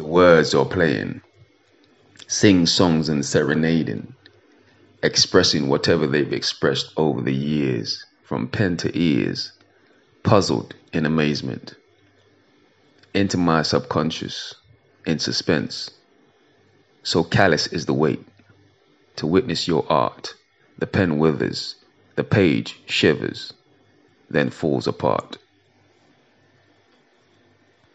The words are playing, sing songs and serenading, expressing whatever they've expressed over the years, from pen to ears, puzzled in amazement. Into my subconscious, in suspense. So callous is the wait to witness your art. The pen withers, the page shivers, then falls apart.